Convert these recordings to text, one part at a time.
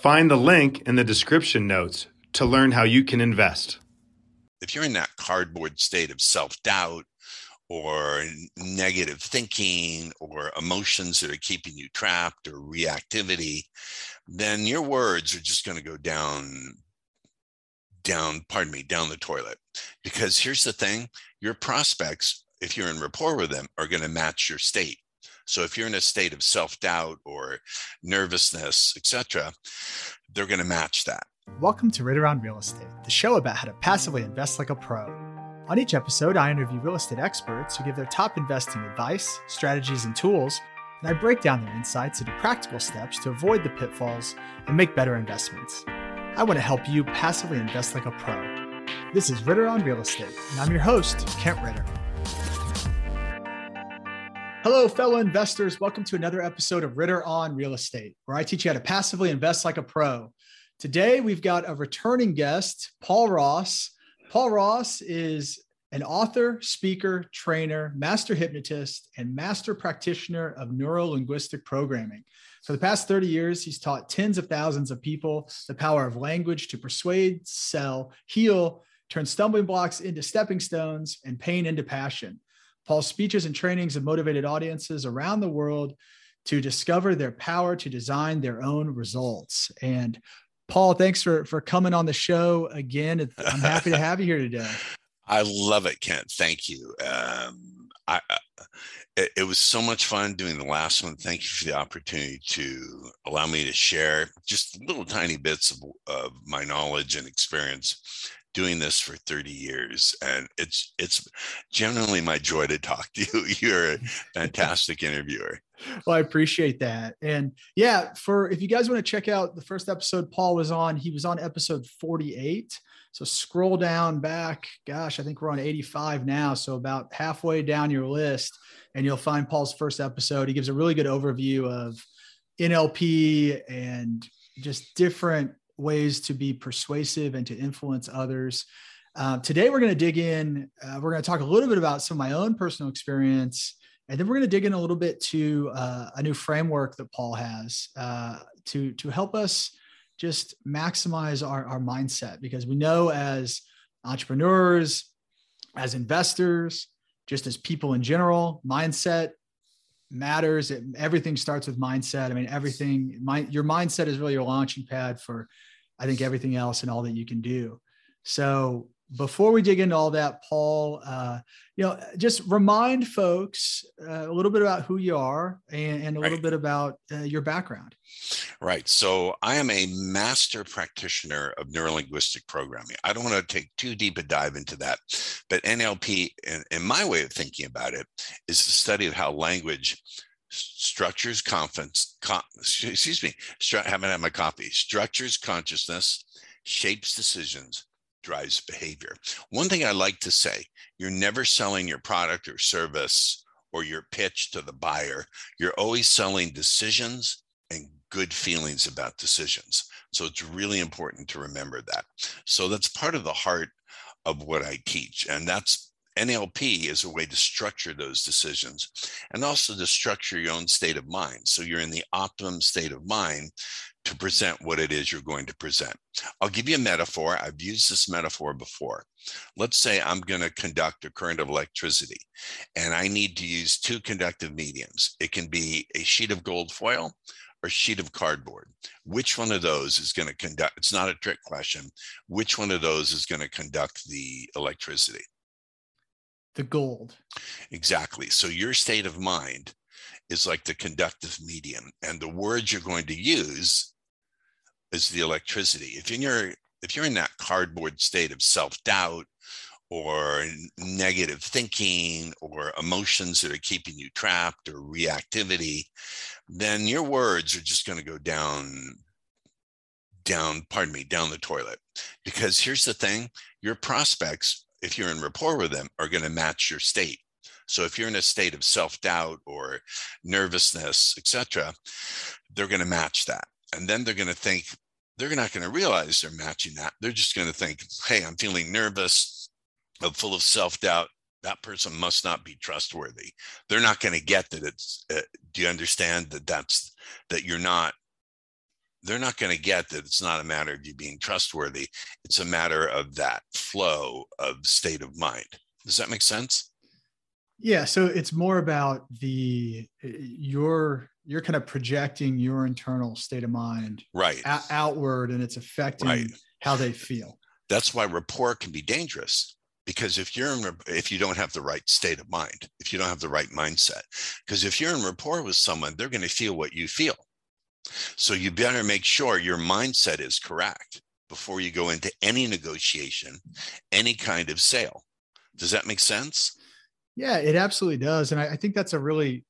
Find the link in the description notes to learn how you can invest. If you're in that cardboard state of self doubt or negative thinking or emotions that are keeping you trapped or reactivity, then your words are just going to go down down pardon me down the toilet because here's the thing your prospects if you're in rapport with them are going to match your state so if you're in a state of self-doubt or nervousness, etc., they're going to match that. Welcome to Ritter on Real Estate, the show about how to passively invest like a pro. On each episode, I interview real estate experts who give their top investing advice, strategies, and tools, and I break down their insights into practical steps to avoid the pitfalls and make better investments. I want to help you passively invest like a pro. This is Ritter on Real Estate, and I'm your host, Kent Ritter. Hello, fellow investors. Welcome to another episode of Ritter on Real Estate, where I teach you how to passively invest like a pro. Today, we've got a returning guest, Paul Ross. Paul Ross is an author, speaker, trainer, master hypnotist, and master practitioner of neuro linguistic programming. For the past 30 years, he's taught tens of thousands of people the power of language to persuade, sell, heal, turn stumbling blocks into stepping stones, and pain into passion. Paul's speeches and trainings have motivated audiences around the world to discover their power to design their own results. And Paul, thanks for for coming on the show again. I'm happy to have you here today. I love it, Kent. Thank you. Um, I, uh, it, it, was so much fun doing the last one. Thank you for the opportunity to allow me to share just little tiny bits of, of my knowledge and experience doing this for 30 years and it's it's genuinely my joy to talk to you. You're a fantastic interviewer. Well i appreciate that. And yeah for if you guys want to check out the first episode paul was on he was on episode 48 so scroll down back gosh i think we're on 85 now so about halfway down your list and you'll find paul's first episode. He gives a really good overview of nlp and just different ways to be persuasive and to influence others. Uh, today, we're going to dig in. Uh, we're going to talk a little bit about some of my own personal experience, and then we're going to dig in a little bit to uh, a new framework that Paul has uh, to to help us just maximize our, our mindset because we know as entrepreneurs, as investors, just as people in general, mindset matters. It, everything starts with mindset. I mean, everything, my, your mindset is really your launching pad for I think everything else and all that you can do. So before we dig into all that, Paul, uh, you know, just remind folks uh, a little bit about who you are and, and a right. little bit about uh, your background. Right. So I am a master practitioner of neurolinguistic programming. I don't want to take too deep a dive into that, but NLP, in, in my way of thinking about it, is the study of how language structures confidence, con, excuse me, stru- haven't had my coffee, structures consciousness, shapes decisions, drives behavior. One thing I like to say, you're never selling your product or service or your pitch to the buyer. You're always selling decisions and good feelings about decisions. So it's really important to remember that. So that's part of the heart of what I teach. And that's NLP is a way to structure those decisions and also to structure your own state of mind. So you're in the optimum state of mind to present what it is you're going to present. I'll give you a metaphor. I've used this metaphor before. Let's say I'm going to conduct a current of electricity and I need to use two conductive mediums. It can be a sheet of gold foil or sheet of cardboard? Which one of those is going to conduct? It's not a trick question. Which one of those is going to conduct the electricity? The gold. Exactly. So your state of mind is like the conductive medium, and the words you're going to use is the electricity. If you're if you're in that cardboard state of self doubt or negative thinking or emotions that are keeping you trapped or reactivity, then your words are just going to go down down pardon me down the toilet because here's the thing your prospects if you're in rapport with them are going to match your state. So if you're in a state of self-doubt or nervousness etc they're going to match that. And then they're going to think they're not going to realize they're matching that. They're just going to think hey i'm feeling nervous full of self-doubt. That person must not be trustworthy. They're not going to get that it's uh, do you understand that that's that you're not they're not going to get that it's not a matter of you being trustworthy it's a matter of that flow of state of mind. Does that make sense? Yeah so it's more about the eh, your you're kind of projecting your internal state of mind right. a- outward and it's affecting right. how they feel. That's why rapport can be dangerous because if you're in if you don't have the right state of mind if you don't have the right mindset because if you're in rapport with someone they're going to feel what you feel so you better make sure your mindset is correct before you go into any negotiation any kind of sale. Does that make sense? Yeah it absolutely does. And i, I think that's a really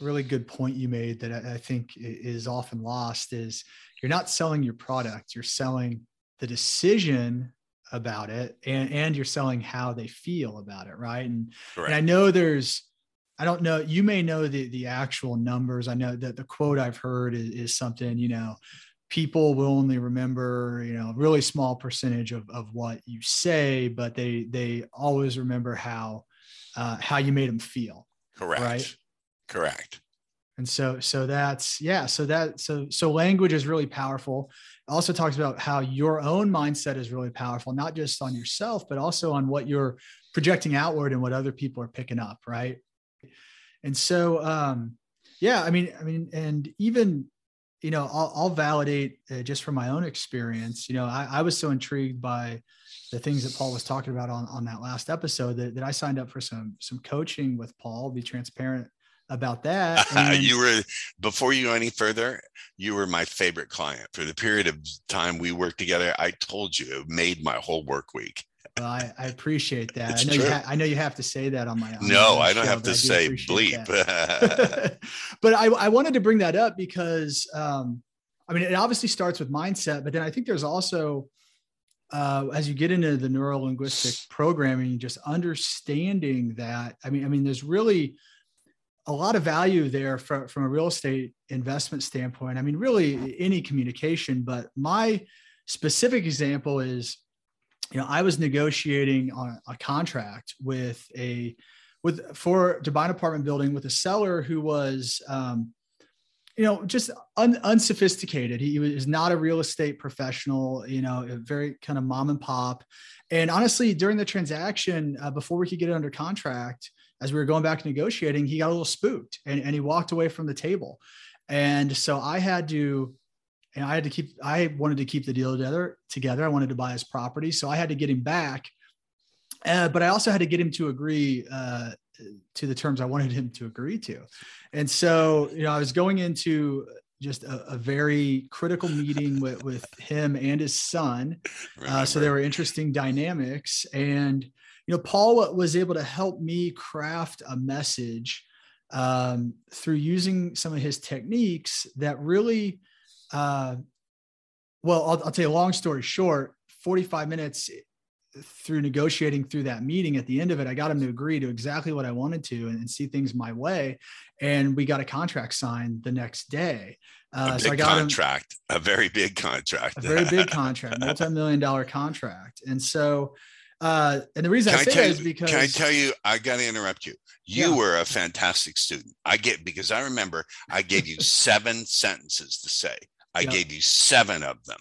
really good point you made that I, I think is often lost is you're not selling your product you're selling the decision about it and and you're selling how they feel about it right? And, and i know there's i don't know you may know the the actual numbers. I know that the quote i've heard is, is something you know people will only remember you know a really small percentage of, of what you say but they they always remember how uh, how you made them feel correct. right? Correct. And so so that's yeah so that so so language is really powerful. Also talks about how your own mindset is really powerful not just on yourself but also on what you're projecting outward and what other people are picking up right and so um yeah i mean i mean and even you know i'll, I'll validate uh, just from my own experience you know I, I was so intrigued by the things that paul was talking about on, on that last episode that, that i signed up for some some coaching with paul be transparent about that. And, you were before you go any further, you were my favorite client for the period of time we worked together. I told you it made my whole work week. Well, I, I appreciate that. I know, you ha- I know you have to say that on my. On no, my I don't have to say bleep. but I, I wanted to bring that up because, um, I mean, it obviously starts with mindset, but then I think there's also, uh, as you get into the neuro linguistic programming, just understanding that. I mean, I mean, there's really a lot of value there from, from a real estate investment standpoint. I mean, really any communication, but my specific example is, you know, I was negotiating on a contract with a, with for to buy an apartment building with a seller who was, um, you know, just un, unsophisticated. He was not a real estate professional, you know, a very kind of mom and pop. And honestly, during the transaction, uh, before we could get it under contract, as we were going back negotiating, he got a little spooked and, and he walked away from the table. And so I had to, and I had to keep, I wanted to keep the deal together, together. I wanted to buy his property. So I had to get him back. Uh, but I also had to get him to agree uh, to the terms I wanted him to agree to. And so, you know, I was going into just a, a very critical meeting with, with him and his son. Uh, so there were interesting dynamics. And, you know, Paul was able to help me craft a message um, through using some of his techniques that really, uh, well, I'll, I'll tell you a long story short, 45 minutes through negotiating through that meeting at the end of it, I got him to agree to exactly what I wanted to and, and see things my way. And we got a contract signed the next day. Uh, so I got contract, him, a very big contract, a very big contract, multi-million dollar contract. And so uh, and the reason can I say I that is because can I tell you, I got to interrupt you. You yeah. were a fantastic student. I get because I remember I gave you seven sentences to say. I gave you seven of them,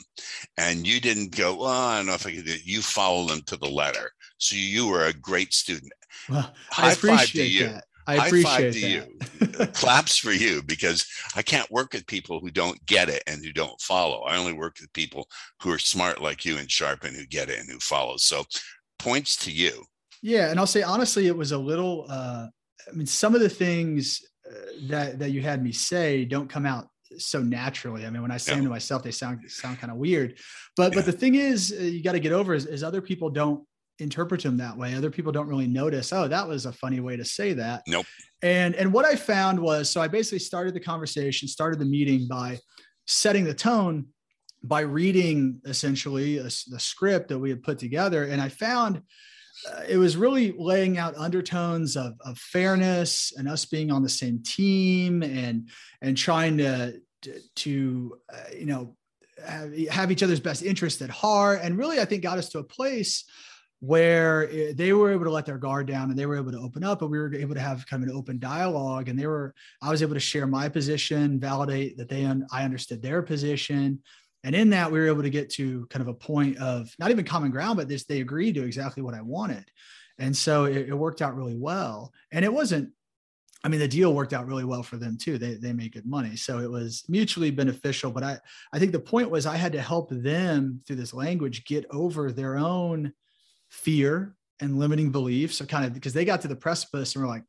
and you didn't go. Well, I don't know if I could do it. You follow them to the letter. So you were a great student. Well, High I appreciate five to you. That. I appreciate to that. you. Claps for you because I can't work with people who don't get it and who don't follow. I only work with people who are smart like you and sharp and who get it and who follow. So points to you. Yeah, and I'll say honestly, it was a little. Uh, I mean, some of the things uh, that that you had me say don't come out so naturally. I mean, when I say yeah. them to myself, they sound sound kind of weird. But yeah. but the thing is, uh, you got to get over is, is other people don't interpret them that way. Other people don't really notice, oh, that was a funny way to say that. Nope. And and what I found was so I basically started the conversation, started the meeting by setting the tone by reading essentially a, the script that we had put together. And I found uh, it was really laying out undertones of, of fairness and us being on the same team and and trying to to, uh, you know have, have each other's best interest at heart. And really i think got us to a place where they were able to let their guard down and they were able to open up and we were able to have kind of an open dialogue. And they were i was able to share my position validate that they un, i understood their position and in that we were able to get to kind of a point of not even common ground but this they agreed to exactly what i wanted and so it, it worked out really well and it wasn't I mean, the deal worked out really well for them too. They they made good money, so it was mutually beneficial. But I I think the point was I had to help them through this language get over their own fear and limiting beliefs. So kind of because they got to the precipice and were like,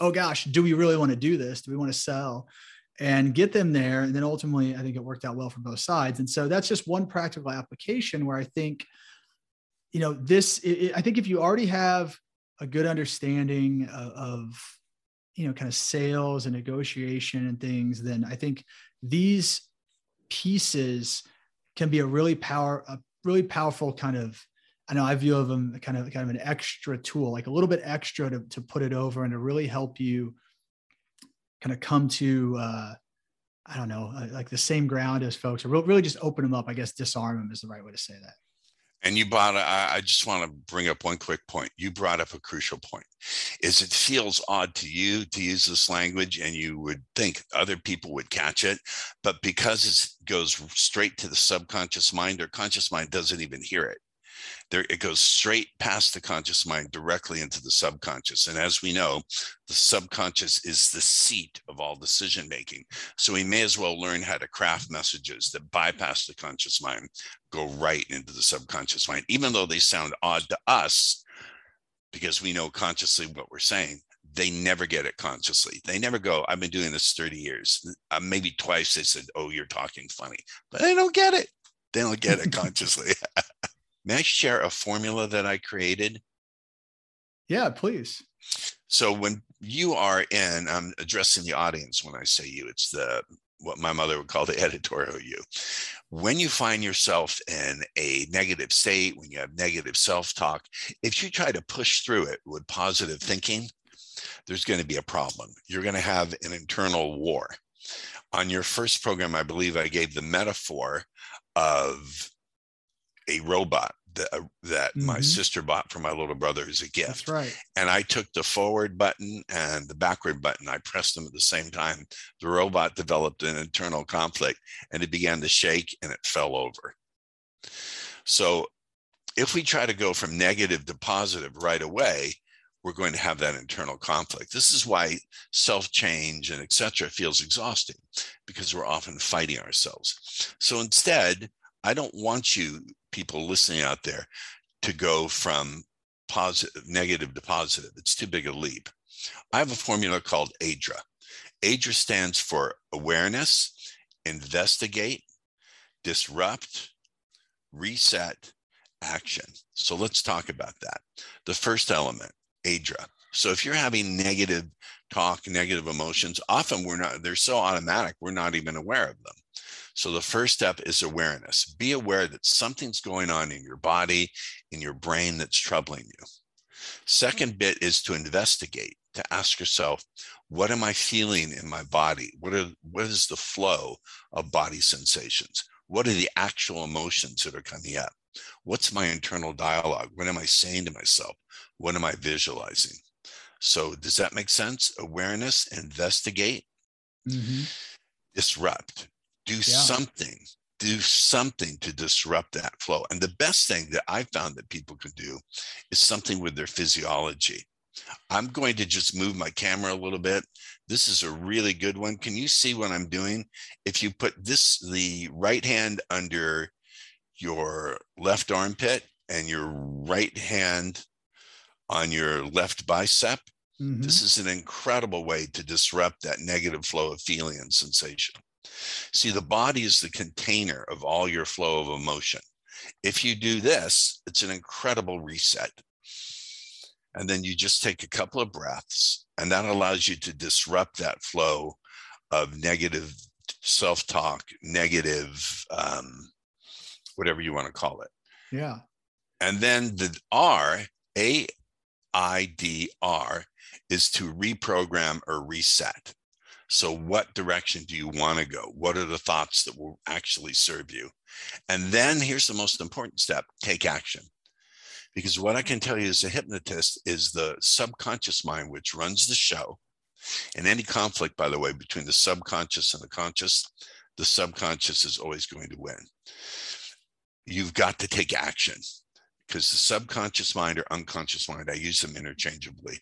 oh gosh, do we really want to do this? Do we want to sell? And get them there. And then ultimately, I think it worked out well for both sides. And so that's just one practical application where I think, you know, this, it, I think if you already have a good understanding of, of you know, kind of sales and negotiation and things, then I think these pieces can be a really power, a really powerful kind of I know I view of them kind of kind of an extra tool, like a little bit extra to, to put it over and to really help you kind of come to uh, I don't know, uh, like the same ground as folks, or really just open them up. I guess disarm them is the right way to say that. And you brought, I just want to bring up one quick point. You brought up a crucial point is it feels odd to you to use this language and you would think other people would catch it. But because it goes straight to the subconscious mind or conscious mind doesn't even hear it there it goes straight past the conscious mind directly into the subconscious and as we know the subconscious is the seat of all decision making so we may as well learn how to craft messages that bypass the conscious mind go right into the subconscious mind even though they sound odd to us because we know consciously what we're saying they never get it consciously. They never go, I've been doing this 30 years. Uh, maybe twice they said, Oh, you're talking funny, but they don't get it. They don't get it consciously. May I share a formula that I created? Yeah, please. So when you are in, I'm addressing the audience when I say you, it's the what my mother would call the editorial you. When you find yourself in a negative state, when you have negative self talk, if you try to push through it with positive thinking, there's going to be a problem. You're going to have an internal war. On your first program, I believe I gave the metaphor of a robot that, uh, that mm-hmm. my sister bought for my little brother as a gift. That's right. And I took the forward button and the backward button, I pressed them at the same time. The robot developed an internal conflict and it began to shake and it fell over. So if we try to go from negative to positive right away, we're going to have that internal conflict. This is why self change and etc. feels exhausting because we're often fighting ourselves. So instead, I don't want you people listening out there to go from positive, negative to positive. It's too big a leap. I have a formula called ADRA. ADRA stands for awareness, investigate, disrupt, reset, action. So let's talk about that. The first element, ADRA. So if you're having negative talk, negative emotions, often we're not, they're so automatic, we're not even aware of them. So the first step is awareness. Be aware that something's going on in your body, in your brain that's troubling you. Second bit is to investigate, to ask yourself, what am I feeling in my body? What are what is the flow of body sensations? What are the actual emotions that are coming up? What's my internal dialogue? What am I saying to myself? What am I visualizing? So does that make sense? Awareness, investigate, mm-hmm. disrupt do yeah. something do something to disrupt that flow and the best thing that i found that people can do is something with their physiology I'm going to just move my camera a little bit. This is a really good one. Can you see what I'm doing? If you put this, the right hand under your left armpit and your right hand on your left bicep, mm-hmm. this is an incredible way to disrupt that negative flow of feeling and sensation. See, the body is the container of all your flow of emotion. If you do this, it's an incredible reset. And then you just take a couple of breaths, and that allows you to disrupt that flow of negative self talk, negative, um, whatever you want to call it. Yeah. And then the R, A I D R, is to reprogram or reset. So, what direction do you want to go? What are the thoughts that will actually serve you? And then here's the most important step take action. Because what I can tell you as a hypnotist is the subconscious mind, which runs the show. And any conflict, by the way, between the subconscious and the conscious, the subconscious is always going to win. You've got to take action because the subconscious mind or unconscious mind, I use them interchangeably,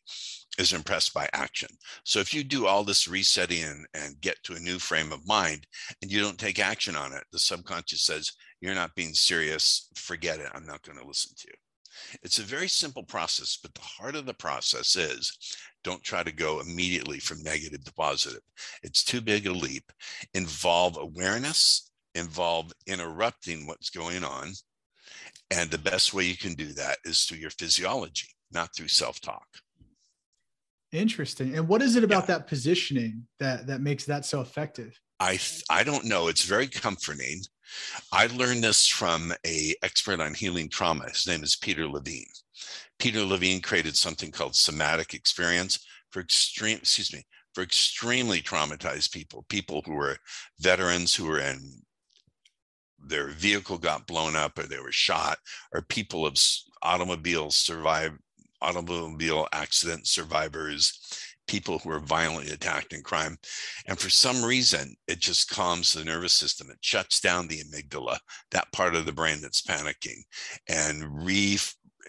is impressed by action. So if you do all this resetting and, and get to a new frame of mind and you don't take action on it, the subconscious says, You're not being serious. Forget it. I'm not going to listen to you. It's a very simple process, but the heart of the process is don't try to go immediately from negative to positive. It's too big a leap. Involve awareness, involve interrupting what's going on. And the best way you can do that is through your physiology, not through self talk. Interesting. And what is it about yeah. that positioning that that makes that so effective? I I don't know. It's very comforting. I learned this from a expert on healing trauma. His name is Peter Levine. Peter Levine created something called somatic experience for extreme, excuse me, for extremely traumatized people, people who were veterans who were in their vehicle got blown up or they were shot, or people of automobiles survived automobile accident survivors, people who are violently attacked in crime. And for some reason, it just calms the nervous system. It shuts down the amygdala, that part of the brain that's panicking, and re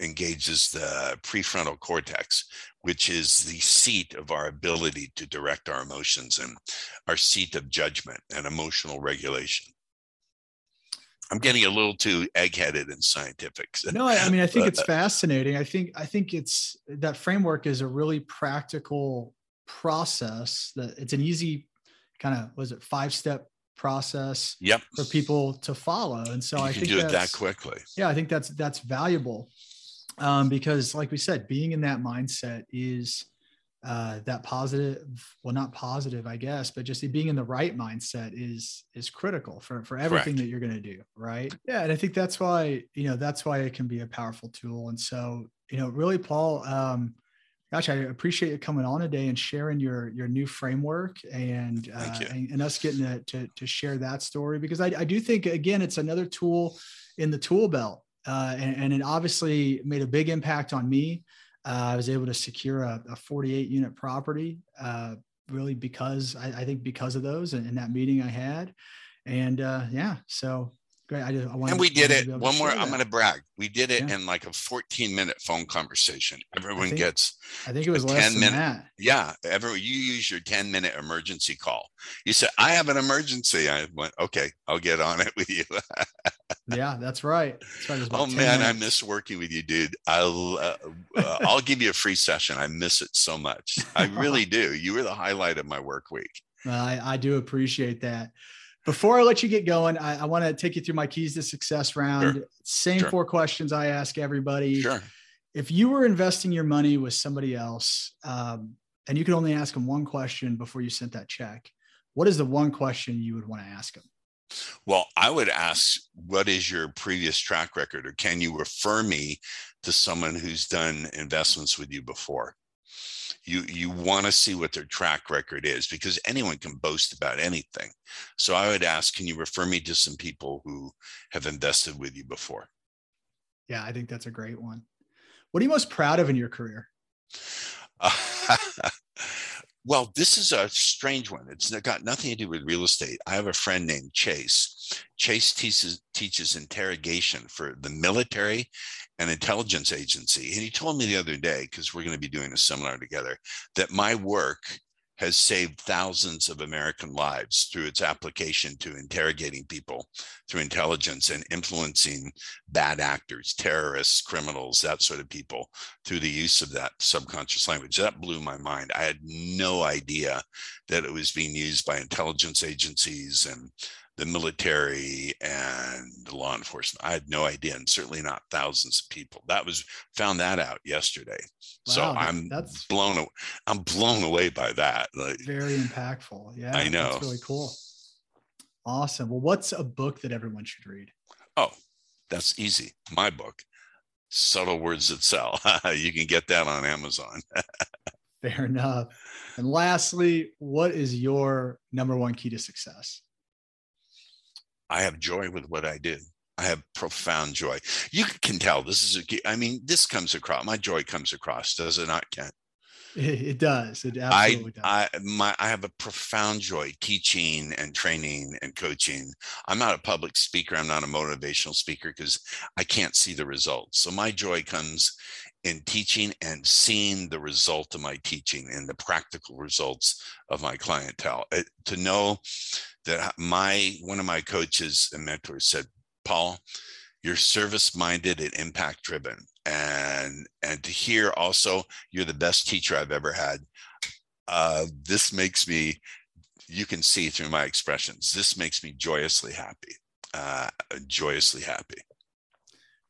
engages the prefrontal cortex, which is the seat of our ability to direct our emotions and our seat of judgment and emotional regulation. I'm getting a little too egg-headed and scientific. No, I mean I think it's fascinating. I think I think it's that framework is a really practical process. That it's an easy kind of was it five step process yep. for people to follow. And so you I think do it that quickly. Yeah, I think that's that's valuable um, because, like we said, being in that mindset is uh, that positive well not positive i guess but just being in the right mindset is is critical for for everything Correct. that you're going to do right? Yeah and i think that's why you know that's why it can be a powerful tool. And so you know really paul um gosh i appreciate you coming on today and sharing your your new framework and uh, and, and, us getting to, to, to share that story because I, I do think again it's another tool in the tool belt uh, and, and it obviously made a big impact on me I was able to secure a, a 48 unit property, uh, really because I, I, think because of those and, and that meeting I had. And uh, yeah, so great. I, just, I and we did it. One more, I'm going to brag. We did it yeah. in like a 14 minute phone conversation. Everyone I think, gets. I think it was less 10 minute. That. Yeah, everyone. You use your 10 minute emergency call. You said, "I have an emergency." I went, "Okay, I'll get on it with you." yeah, that's right. That's right. Oh man, minutes. I miss working with you, dude. I'll uh, uh, I'll give you a free session. I miss it so much. I really do. You were the highlight of my work week. Well, I, I do appreciate that. Before I let you get going, I, I want to take you through my keys to success round. Sure. Same sure. four questions I ask everybody. Sure. If you were investing your money with somebody else, um, and you could only ask them one question before you sent that check, what is the one question you would want to ask them? Well, I would ask, what is your previous track record, or can you refer me to someone who's done investments with you before? You you want to see what their track record is because anyone can boast about anything. So I would ask, can you refer me to some people who have invested with you before? Yeah, I think that's a great one. What are you most proud of in your career? Well, this is a strange one. It's got nothing to do with real estate. I have a friend named Chase, Chase teaches, teaches interrogation for the military and intelligence agency. And he told me the other day, because we're going to be doing a seminar together, that my work has saved thousands of American lives through its application to interrogating people through intelligence and influencing bad actors, terrorists, criminals, that sort of people through the use of that subconscious language. That blew my mind. I had no idea that it was being used by intelligence agencies and the military and the law enforcement. I had no idea, and certainly not thousands of people. That was found that out yesterday. Wow, so I'm that's blown. I'm blown away by that. Like, very impactful. Yeah, I know. That's really cool. Awesome. Well, what's a book that everyone should read? Oh, that's easy. My book, Subtle Words That Sell. you can get that on Amazon. Fair enough. And lastly, what is your number one key to success? I have joy with what I do. I have profound joy. You can tell this is a, I mean, this comes across, my joy comes across, does it not, Kent? It does. It absolutely I, does. I, my, I have a profound joy teaching and training and coaching. I'm not a public speaker. I'm not a motivational speaker because I can't see the results. So my joy comes in teaching and seeing the result of my teaching and the practical results of my clientele. It, to know that my one of my coaches and mentors said, Paul, you're service minded and impact driven. And and to hear also you're the best teacher I've ever had. Uh, this makes me, you can see through my expressions, this makes me joyously happy. Uh, joyously happy.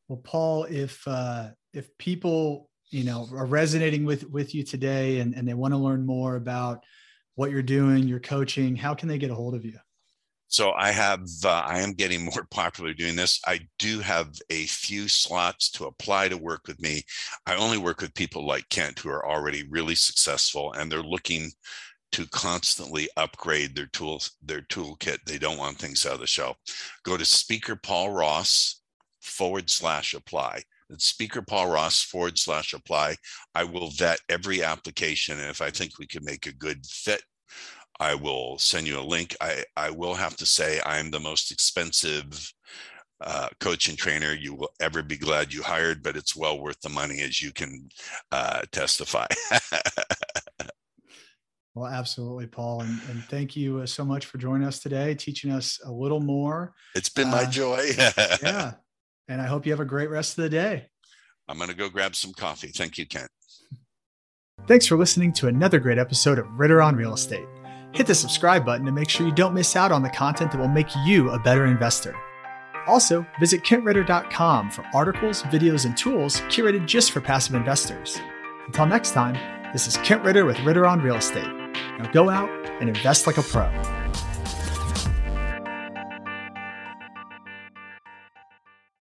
Well, Paul, if uh, if people you know are resonating with with you today and, and they want to learn more about what you're doing, your coaching, how can they get a hold of you? So I have, uh, I am getting more popular doing this. I do have a few slots to apply to work with me. I only work with people like Kent who are already really successful and they're looking to constantly upgrade their tools, their toolkit. They don't want things out of the shelf. Go to Speaker Paul Ross forward slash apply. It's Speaker Paul Ross forward slash apply. I will vet every application. And if I think we can make a good fit, I will send you a link. I, I will have to say I'm the most expensive uh, coach and trainer you will ever be glad you hired, but it's well worth the money as you can uh, testify. well, absolutely, Paul. And, and thank you uh, so much for joining us today, teaching us a little more. It's been my uh, joy. yeah. And I hope you have a great rest of the day. I'm going to go grab some coffee. Thank you, Kent. Thanks for listening to another great episode of Ritter on Real Estate. Hit the subscribe button to make sure you don't miss out on the content that will make you a better investor. Also, visit kentritter.com for articles, videos, and tools curated just for passive investors. Until next time, this is Kent Ritter with Ritter on Real Estate. Now go out and invest like a pro.